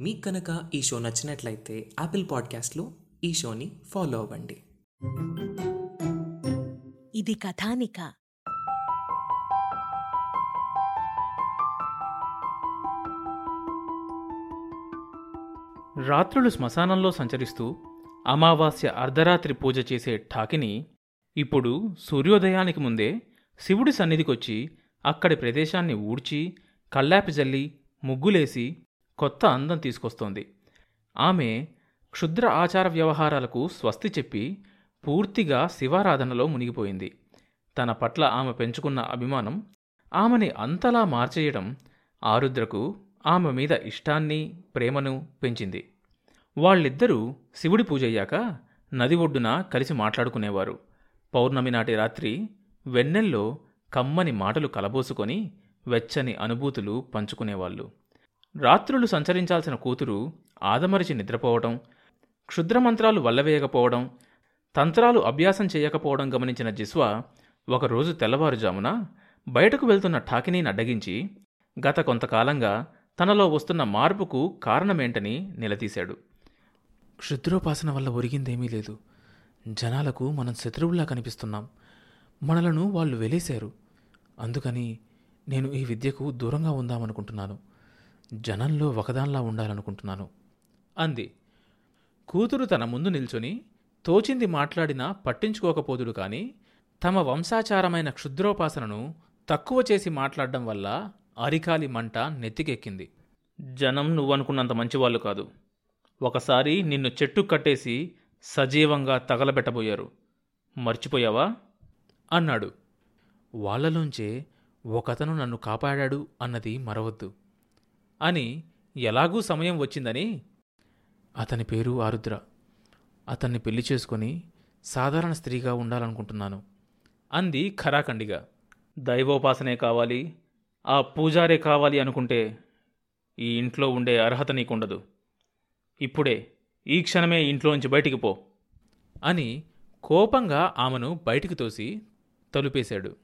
మీకు కనుక ఈ షో నచ్చినట్లయితే యాపిల్ పాడ్కాస్ట్లో ఈ షోని ఫాలో అవ్వండి. ఇది కథానిక. రాత్రులు శ్మశానంలో సంచరిస్తూ అమావాస్య అర్ధరాత్రి పూజ చేసే ఠాకిని ఇప్పుడు సూర్యోదయానికి ముందే శివుడి సన్నిధికొచ్చి అక్కడి ప్రదేశాన్ని ఊడ్చి కల్లాపి జల్లి ముగ్గులేసి కొత్త అందం తీసుకొస్తోంది. ఆమె క్షుద్ర ఆచార వ్యవహారాలకు స్వస్తి చెప్పి పూర్తిగా శివారాధనలో మునిగిపోయింది. తన పట్ల ఆమె పెంచుకున్న అభిమానం ఆమెని అంతలా మార్చేయడం ఆరుద్రకు ఆమె మీద ఇష్టాన్ని ప్రేమను పెంచింది. వాళ్ళిద్దరూ శివుడి పూజయ్యాక నది ఒడ్డున కలిసి మాట్లాడుకునేవారు. పౌర్ణమి నాటి రాత్రి వెన్నెల్లో కమ్మని మాటలు కలబోసుకొని వెచ్చని అనుభూతులు పంచుకునేవాళ్ళు. రాత్రులు సంచరించాల్సిన కూతురు ఆదమరిచి నిద్రపోవడం క్షుద్రమంత్రాలు వల్లవేయకపోవడం తంత్రాలు అభ్యాసం చేయకపోవడం గమనించిన జిస్వా ఒకరోజు తెల్లవారుజామున బయటకు వెళ్తున్న ఠాకినీని అడ్డగించి గత కొంతకాలంగా తనలో వస్తున్న మార్పుకు కారణమేంటని నిలదీశాడు. క్షుద్రోపాసన వల్ల ఒరిగిందేమీ లేదు. జనాలకు మనం శత్రువుల్లా కనిపిస్తున్నాం. మనలను వాళ్ళు వెలేశారు. అందుకని నేను ఈ విద్యకు దూరంగా ఉందామనుకుంటున్నాను. జనంలో ఒకదానిలా ఉండాలనుకుంటున్నాను. అంది. కూతురు తన ముందు నిల్చుని తోచింది మాట్లాడినా పట్టించుకోకపోదుడు కాని తమ వంశాచారమైన క్షుద్రోపాసనను తక్కువ చేసి మాట్లాడడం వల్ల అరికాలి మంట నెత్తికెక్కింది. జనం నువ్వనుకున్నంత మంచివాళ్ళు కాదు. ఒకసారి నిన్ను చెట్టు కట్టేసి సజీవంగా తగలబెట్టబోయారు. మర్చిపోయావా? అన్నాడు. వాళ్ళలోంచే ఒకతను నన్ను కాపాడాడు అన్నది మరవద్దు. అని ఎలాగూ సమయం వచ్చిందని? అతని పేరు ఆరుద్ర. అతన్ని పెళ్ళి చేసుకొని సాధారణ స్త్రీగా ఉండాలనుకుంటున్నాను అంది ఖరాఖండిగా. దైవోపాసనే కావాలి ఆ పూజారే కావాలి అనుకుంటే ఈ ఇంట్లో ఉండే అర్హత నీకుండదు. ఇప్పుడే ఈ క్షణమే ఇంట్లోంచి బయటికి పో అని కోపంగా ఆమెను బయటికి తోసి తలుపేశాడు.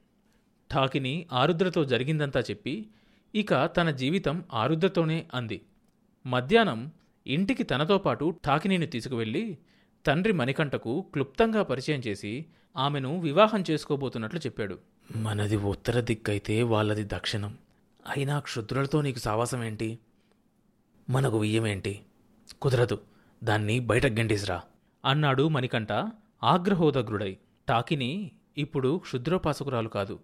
ఠాకిని ఆరుద్రతో జరిగిందంతా చెప్పి ఇక తన జీవితం ఆరుద్రతోనే అంది. మధ్యాహ్నం ఇంటికి తనతో పాటు ఠాకినీని తీసుకువెళ్ళి తండ్రి మణికంఠకు క్లుప్తంగా పరిచయం చేసి ఆమెను వివాహం చేసుకోబోతున్నట్లు చెప్పాడు. మనది ఉత్తర దిక్కైతే వాళ్ళది దక్షిణం. అయినా క్షుద్రులతో నీకు సావాసం ఏంటి? మనకు వియ్యమేంటి కుదరదు. దాన్ని బయటకు గంటేసిరా అన్నాడు మణికంఠ ఆగ్రహోదగ్రుడై. టాకిని ఇప్పుడు క్షుద్రోపాసకురాలు కాదు.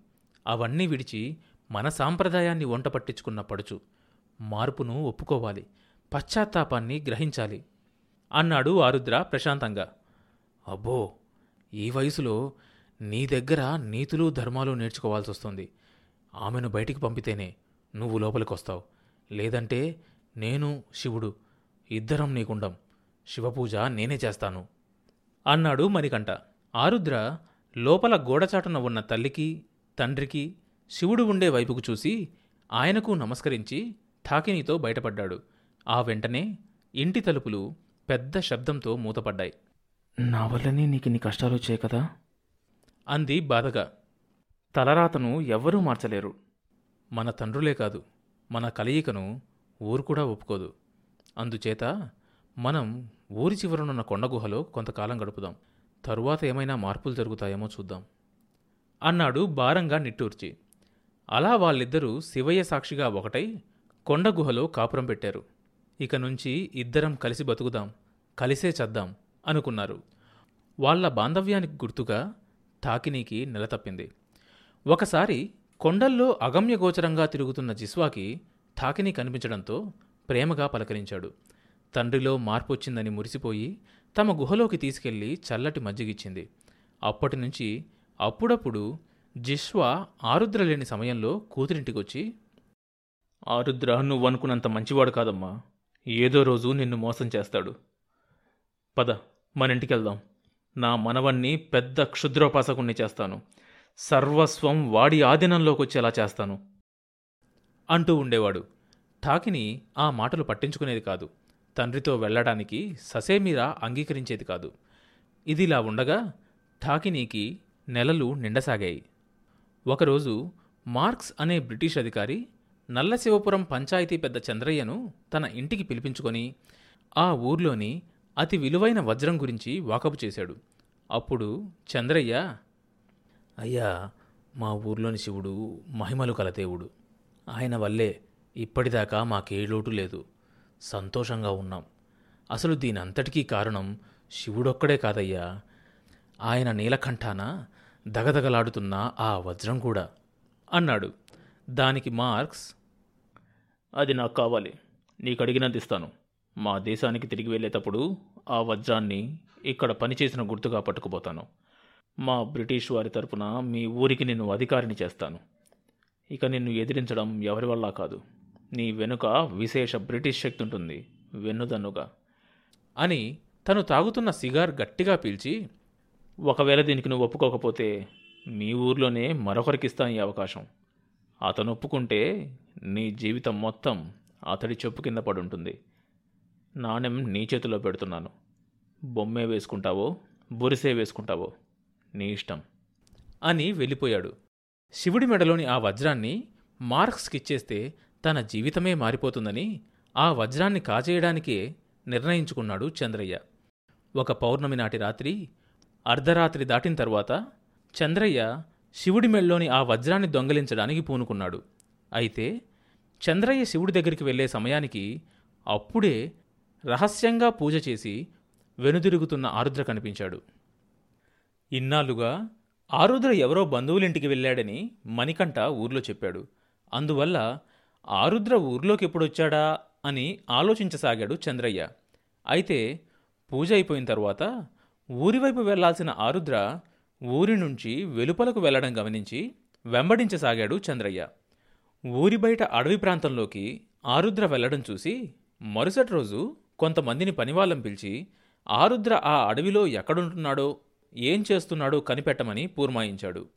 అవన్నీ విడిచి మన సాంప్రదాయాన్ని వంట పట్టించుకున్న పడుచు మార్పును ఒప్పుకోవాలి పశ్చాత్తాపాన్ని గ్రహించాలి అన్నాడు ఆరుద్ర ప్రశాంతంగా. అబ్బో ఈ వయసులో నీ దగ్గర నీతులు ధర్మాలు నేర్చుకోవాల్సి వస్తుంది ఆమెను బయటికి పంపితేనే నువ్వు లోపలికొస్తావు. లేదంటే నేను శివుడు ఇద్దరం నీకుండం. శివపూజ నేనే చేస్తాను అన్నాడు మణికంఠ. ఆరుద్ర లోపల గోడచాటున ఉన్న తల్లికి తండ్రికి శివుడు ఉండే వైపుకు చూసి ఆయనకు నమస్కరించి ఠాకినీతో బయటపడ్డాడు. ఆ వెంటనే ఇంటి తలుపులు పెద్ద శబ్దంతో మూతపడ్డాయి. నా వల్లనే నీకు ఇన్ని కష్టాలు వచ్చాయి కదా? అంది బాధగా. తలరాతను ఎవ్వరూ మార్చలేరు. మన తండ్రులే కాదు మన కలయికను ఊరు కూడా ఒప్పుకోదు. అందుచేత మనం ఊరి చివరనున్న కొండగుహలో కొంతకాలం గడుపుదాం. తరువాత ఏమైనా మార్పులు జరుగుతాయేమో చూద్దాం. అన్నాడు భారంగా నిట్టూర్చి. అలా వాళ్ళిద్దరూ శివయ్య సాక్షిగా ఒకటై కొండగుహలో కాపురం పెట్టారు. ఇక నుంచి ఇద్దరం కలిసి బతుకుదాం కలిసే చద్దాం అనుకున్నారు. వాళ్ళ బాంధవ్యానికి గుర్తుగా తాకినీకి నెలతప్పింది ఒకసారి కొండల్లో అగమ్యగోచరంగా తిరుగుతున్న జిస్వాకి ఠాకిని కనిపించడంతో ప్రేమగా పలకరించాడు. తండ్రిలో మార్పొచ్చిందని మురిసిపోయి తమ గుహలోకి తీసుకెళ్ళి చల్లటి మజ్జిగిచ్చింది. అప్పటి నుంచి అప్పుడప్పుడు జిష్వా ఆరుద్ర లేని సమయంలో కూతురింటికొచ్చి ఆరుద్ర నువ్వనుకున్నంత మంచివాడు కాదమ్మా. ఏదో రోజు నిన్ను మోసం చేస్తాడు. పద మన ఇంటికెళ్దాం నా మనవణ్ణి పెద్ద క్షుద్రోపాసకుణ్ణి చేస్తాను. సర్వస్వం వాడి ఆధీనంలోకి వచ్చేలా చేస్తాను. అంటూ ఉండేవాడు. ఠాకిని ఆ మాటలు పట్టించుకునేది కాదు. తండ్రితో వెళ్ళడానికి ససేమిరా అంగీకరించేది కాదు. ఇదిలా ఉండగా ఠాకినీకి నెలలు నిండసాగాయి. ఒకరోజు మార్క్స్ అనే బ్రిటిష్ అధికారి నల్లశివపురం పంచాయతీ పెద్ద చంద్రయ్యను తన ఇంటికి పిలిపించుకొని ఆ ఊర్లోని అతి విలువైన వజ్రం గురించి వాకపు చేశాడు. అప్పుడు చంద్రయ్య అయ్యా మా ఊర్లోని శివుడు మహిమలు కల దేవుడు. ఆయన వల్లే ఇప్పటిదాకా మాకే లోటు లేదు. సంతోషంగా ఉన్నాం. అసలు దీనంతటికీ కారణం శివుడొక్కడే కాదయ్యా. ఆయన నీలకంఠాన? దగదగలాడుతున్న ఆ వజ్రం కూడా. అన్నాడు. దానికి మార్క్స్ అది నాకు కావాలి. నీకు అడిగినంత ఇస్తాను. మా దేశానికి తిరిగి వెళ్ళేటప్పుడు ఆ వజ్రాన్ని ఇక్కడ పనిచేసిన గుర్తుగా పట్టుకుపోతాను. మా బ్రిటిష్ వారి తరపున మీ ఊరికి నిన్ను అధికారిని చేస్తాను. ఇక నిన్ను ఎదిరించడం ఎవరి వల్ల కాదు. నీ వెనుక విశేష బ్రిటిష్ శక్తి ఉంటుంది. వెన్నుదన్నుగా. అని తను తాగుతున్న సిగార్ గట్టిగా పీల్చి ఒకవేళ దీనికి నువ్వు ఒప్పుకోకపోతే మీ ఊర్లోనే మరొకరికి ఇస్తాను ఈ అవకాశం. అతను ఒప్పుకుంటే నీ జీవితం మొత్తం అతడి చెప్పు కింద పడుంటుంది. నాణ్యం నీ చేతిలో పెడుతున్నాను. బొమ్మే వేసుకుంటావో బొరిసే వేసుకుంటావో నీ ఇష్టం. అని వెళ్ళిపోయాడు. శివుడి మెడలోని ఆ వజ్రాన్ని మార్క్స్కిచ్చేస్తే తన జీవితమే మారిపోతుందని ఆ వజ్రాన్ని కాజేయడానికే నిర్ణయించుకున్నాడు చంద్రయ్య. ఒక పౌర్ణమి నాటి రాత్రి అర్ధరాత్రి దాటిన తర్వాత చంద్రయ్య శివుడి మెళ్ళలోని ఆ వజ్రాన్ని దొంగలించడానికి పూనుకున్నాడు. అయితే చంద్రయ్య శివుడి దగ్గరికి వెళ్ళే సమయానికి అప్పుడే రహస్యంగా పూజ చేసి వెనుదిరుగుతున్న ఆరుద్ర కనిపించాడు. ఇన్నాళ్ళుగా ఆరుద్ర ఎవరో బంధువులింటికి వెళ్ళాడని మణికంఠ ఊర్లో చెప్పాడు. అందువల్ల ఆరుద్ర ఊర్లోకి ఎప్పుడొచ్చాడా అని ఆలోచించసాగాడు చంద్రయ్య. అయితే పూజ అయిపోయిన తర్వాత ఊరివైపు వెళ్ళాల్సిన ఆరుద్ర ఊరి నుంచి వెలుపలకు వెళ్ళడం గమనించి వెంబడించసాగాడు చంద్రయ్య. ఊరి బయట అడవి ప్రాంతంలోకి ఆరుద్ర వెళ్ళడం చూసి మరుసటి రోజు కొంతమందిని పనివాళ్ళం పిలిచి ఆరుద్ర ఆ అడవిలో ఎక్కడుంటున్నాడో ఏం చేస్తున్నాడో కనిపెట్టమని పూర్మాయించాడు.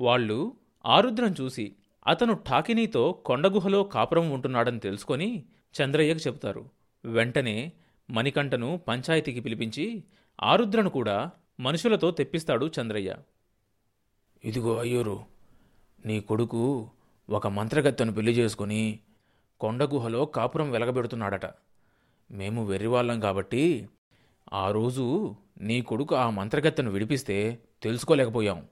వాళ్ళు ఆరుద్రం చూసి అతను ఠాకినీతో కొండగుహలో కాపురం ఉంటున్నాడని తెలుసుకొని చంద్రయ్యకు చెబుతారు. వెంటనే మణికంఠను పంచాయతీకి పిలిపించి ఆరుద్రను కూడా మనుషులతో తెప్పిస్తాడు చంద్రయ్య. ఇదిగో అయ్యూరు నీ కొడుకు ఒక మంత్రగత్తెను పెళ్ళి చేసుకుని కొండగుహలో కాపురం వెలగబెడుతున్నాడట. మేము వెర్రివాళ్ళం కాబట్టి ఆ రోజు నీ కొడుకు ఆ మంత్రగత్తెను విడిపిస్తే తెలుసుకోలేకపోయాం.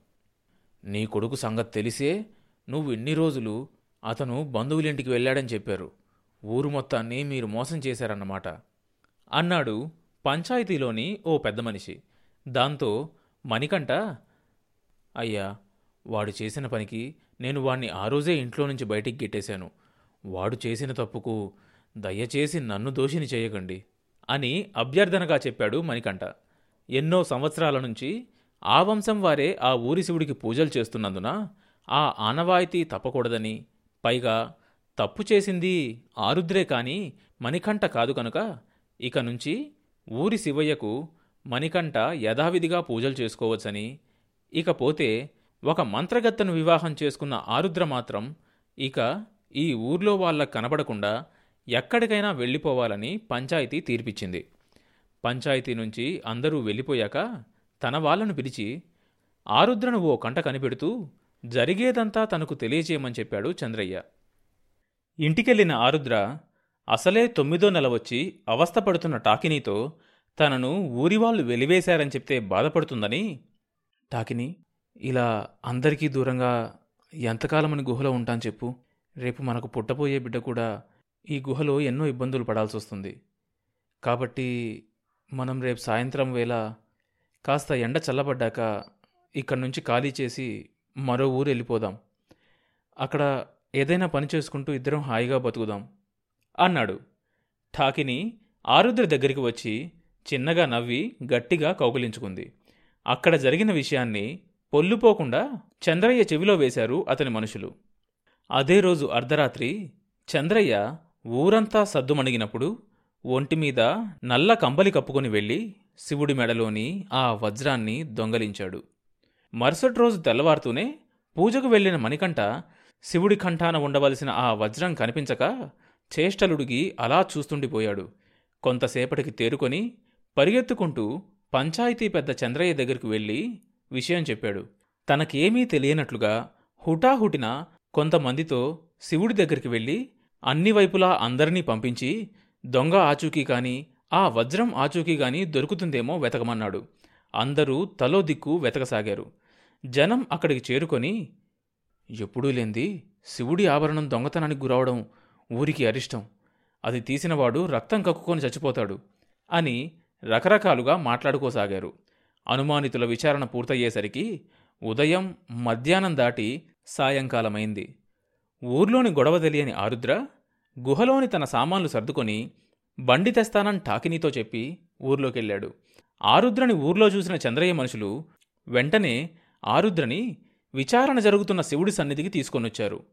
నీ కొడుకు సంగతి తెలిసే నువ్వు ఇన్ని రోజులు అతను బంధువులింటికి వెళ్ళాడని చెప్పారు. ఊరు మొత్తాన్ని మీరు మోసం చేశారన్నమాట. అన్నాడు పంచాయతీలోని ఓ పెద్ద మనిషి. దాంతో మణికంఠ అయ్యా వాడు చేసిన పనికి నేను వాణ్ణి ఆ రోజే ఇంట్లో నుంచి బయటికి గెట్టేశాను. వాడు చేసిన తప్పుకు దయచేసి నన్ను దోషిని చేయకండి అని అభ్యర్థనగా చెప్పాడు మణికంఠ. ఎన్నో సంవత్సరాల నుంచి ఆ వంశం వారే ఆ ఊరి శివుడికి పూజలు చేస్తున్నందున ఆ ఆనవాయితీ తప్పకూడదని పైగా తప్పు చేసింది ఆరుద్రే కాని మణికంఠ కాదు కనుక ఇక నుంచి ఊరి శివయ్యకు మణికంఠ యథావిధిగా పూజలు చేసుకోవచ్చని ఇకపోతే ఒక మంత్రగత్తను వివాహం చేసుకున్న ఆరుద్ర మాత్రం ఇక ఈ ఊర్లో వాళ్ళ కనబడకుండా ఎక్కడికైనా వెళ్ళిపోవాలని పంచాయతీ తీర్పిచ్చింది. పంచాయతీ నుంచి అందరూ వెళ్ళిపోయాక తన వాళ్ళను పిలిచి ఆరుద్రను ఓ కంట కనిపెడుతూ జరిగేదంతా తనకు తెలియజేయమని చెప్పాడు చంద్రయ్య. ఇంటికెళ్ళిన ఆరుద్ర అసలే తొమ్మిదో నెల వచ్చి అవస్థపడుతున్న టాకినీతో తనను ఊరివాళ్ళు వెలివేశారని చెప్తే బాధపడుతుందని? టాకిని ఇలా అందరికీ దూరంగా ఎంతకాలమని గుహలో ఉంటాను చెప్పు. రేపు మనకు పుట్టబోయే బిడ్డ కూడా ఈ గుహలో ఎన్నో ఇబ్బందులు పడాల్సి వస్తుంది కాబట్టి మనం రేపు సాయంత్రం వేళ కాస్త ఎండ చల్లబడ్డాక ఇక్కడి నుంచి ఖాళీ చేసి మరో ఊరు వెళ్ళిపోదాం. అక్కడ ఏదైనా పని చేసుకుంటూ ఇద్దరం హాయిగా బతుకుదాం. అన్నాడు. ఠాకిని ఆరుద్ర దగ్గరికి వచ్చి చిన్నగా నవ్వి గట్టిగా కౌగిలించుకుంది. అక్కడ జరిగిన విషయాన్ని పొల్లుపోకుండా చంద్రయ్య చెవిలో వేశారు అతని మనుషులు. అదే రోజు అర్ధరాత్రి చంద్రయ్య ఊరంతా సద్దుమణిగినప్పుడు ఒంటిమీద నల్ల కంబలి కప్పుకొని వెళ్ళి శివుడి మెడలోని ఆ వజ్రాన్ని దొంగలించాడు. మరుసటి రోజు తెల్లవారుతూనే పూజకు వెళ్ళిన మణికంఠ శివుడి కంఠాన ఉండవలసిన ఆ వజ్రం కనిపించక చేష్టలుడిగి అలా చూస్తుండిపోయాడు. కొంతసేపటికి తేరుకొని పరిగెత్తుకుంటూ పంచాయతీ పెద్ద చంద్రయ్య దగ్గరికి వెళ్ళి విషయం చెప్పాడు. తనకేమీ తెలియనట్లుగా హుటాహుటిన కొంతమందితో శివుడి దగ్గరికి వెళ్ళి అన్ని వైపులా అందరినీ పంపించి దొంగ ఆచూకీ కాని ఆ వజ్రం ఆచూకీ కానీ దొరుకుతుందేమో వెతకమన్నాడు. అందరూ తలో దిక్కు వెతకసాగారు. జనం అక్కడికి చేరుకొని ఎప్పుడూ లేంది శివుడి ఆభరణం దొంగతనానికి గురవడం ఊరికి అరిష్టం. అది తీసినవాడు రక్తం కక్కుకొని చచ్చిపోతాడు అని రకరకాలుగా మాట్లాడుకోసాగారు. అనుమానితుల విచారణ పూర్తయ్యేసరికి ఉదయం మధ్యాహ్నం దాటి సాయంకాలమైంది. ఊర్లోని గొడవ తెలియని ఆరుద్ర గుహలోని తన సామాన్లు సర్దుకొని బండి తెస్తానని టాకినీతో చెప్పి ఊర్లోకెళ్ళాడు. ఆరుద్రని ఊర్లో చూసిన చంద్రయ్య మనుషులు వెంటనే ఆరుద్రని విచారణ జరుగుతున్న శివుడి సన్నిధికి తీసుకొనొచ్చారు.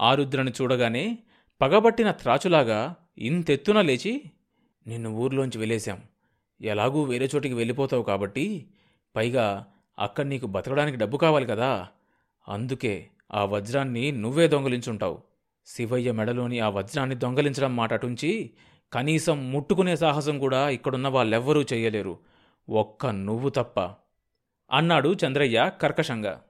ఆరుద్రని చూడగానే పగబట్టిన త్రాచులాగా ఇంతెత్తున లేచి నిన్ను ఊర్లోంచి వెలేశాం. ఎలాగూ వేరే చోటికి వెళ్ళిపోతావు కాబట్టి పైగా అక్కడ నీకు బతకడానికి డబ్బు కావాలి కదా. అందుకే ఆ వజ్రాన్ని నువ్వే దొంగలించుంటావు. శివయ్య మెడలోని ఆ వజ్రాన్ని దొంగలించడం మాట అటుంచి కనీసం ముట్టుకునే సాహసం కూడా ఇక్కడున్న వాళ్ళెవ్వరూ చెయ్యలేరు. ఒక్క నువ్వు తప్ప. అన్నాడు చంద్రయ్య కర్కశంగా.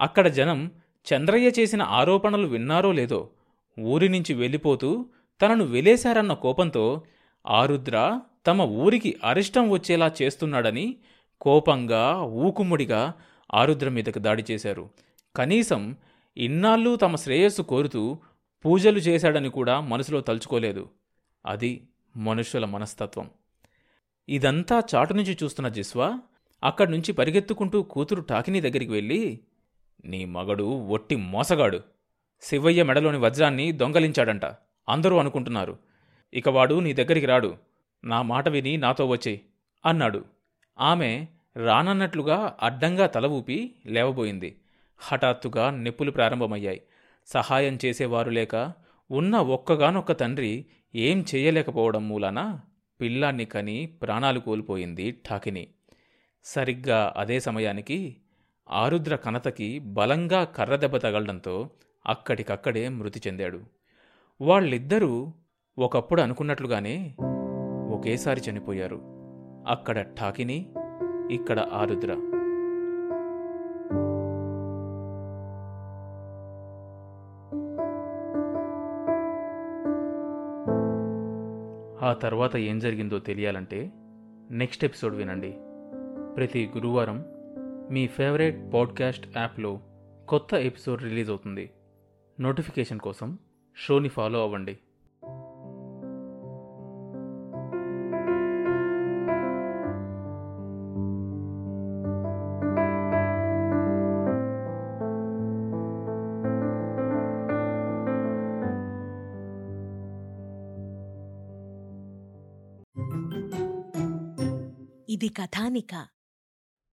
అక్కడ జనం చంద్రయ్య చేసిన ఆరోపణలు విన్నారో లేదో ఊరి నుంచి వెళ్ళిపోతూ తనను వెలేశారన్న కోపంతో ఆరుద్ర తమ ఊరికి అరిష్టం వచ్చేలా చేస్తున్నాడని కోపంగా ఊకుముడిగా ఆరుద్ర మీదకు దాడి చేశారు. కనీసం ఇన్నాళ్ళు తమ శ్రేయస్సు కోరుతూ పూజలు చేశాడని కూడా మనసులో తలుచుకోలేదు. అది మనుష్యుల మనస్తత్వం. ఇదంతా చాటు నుంచి చూస్తున్న జిస్వా అక్కడి నుంచి పరిగెత్తుకుంటూ కూతురు టాకినీ దగ్గరికి వెళ్ళి నీ మగడు ఒట్టి మోసగాడు. శివయ్య మెడలోని వజ్రాన్ని దొంగలించాడంట. అందరూ అనుకుంటున్నారు. ఇక వాడు నీ దగ్గరికి రాడు. నా మాట విని నాతో వచ్చేయ్ అన్నాడు. ఆమె రానన్నట్లుగా అడ్డంగా తల ఊపి లేవబోయింది. హఠాత్తుగా నిప్పులు ప్రారంభమయ్యాయి. సహాయం చేసేవారు లేక ఉన్న ఒక్కగానొక్క తండ్రి ఏం చేయలేకపోవడం మూలాన పిల్లాన్ని కని ప్రాణాలు కోల్పోయింది ఠాకిని. సరిగ్గా అదే సమయానికి ఆరుద్ర కనతకి బలంగా కర్రదెబ్బ తగలడంతో అక్కడికక్కడే మృతి చెందాడు. వాళ్ళిద్దరూ ఒకప్పుడు అనుకున్నట్లుగానే ఒకేసారి చనిపోయారు. అక్కడ ఠాకిని ఇక్కడ ఆరుద్ర. ఆ తర్వాత ఏం జరిగిందో తెలియాలంటే నెక్స్ట్ ఎపిసోడ్ వినండి. ప్రతి గురువారం మీ ఫేవరెట్ పాడ్కాస్ట్ యాప్లో కొత్త ఎపిసోడ్ రిలీజ్ అవుతుంది. నోటిఫికేషన్ కోసం షోని ఫాలో అవ్వండి. ఇది కథానిక.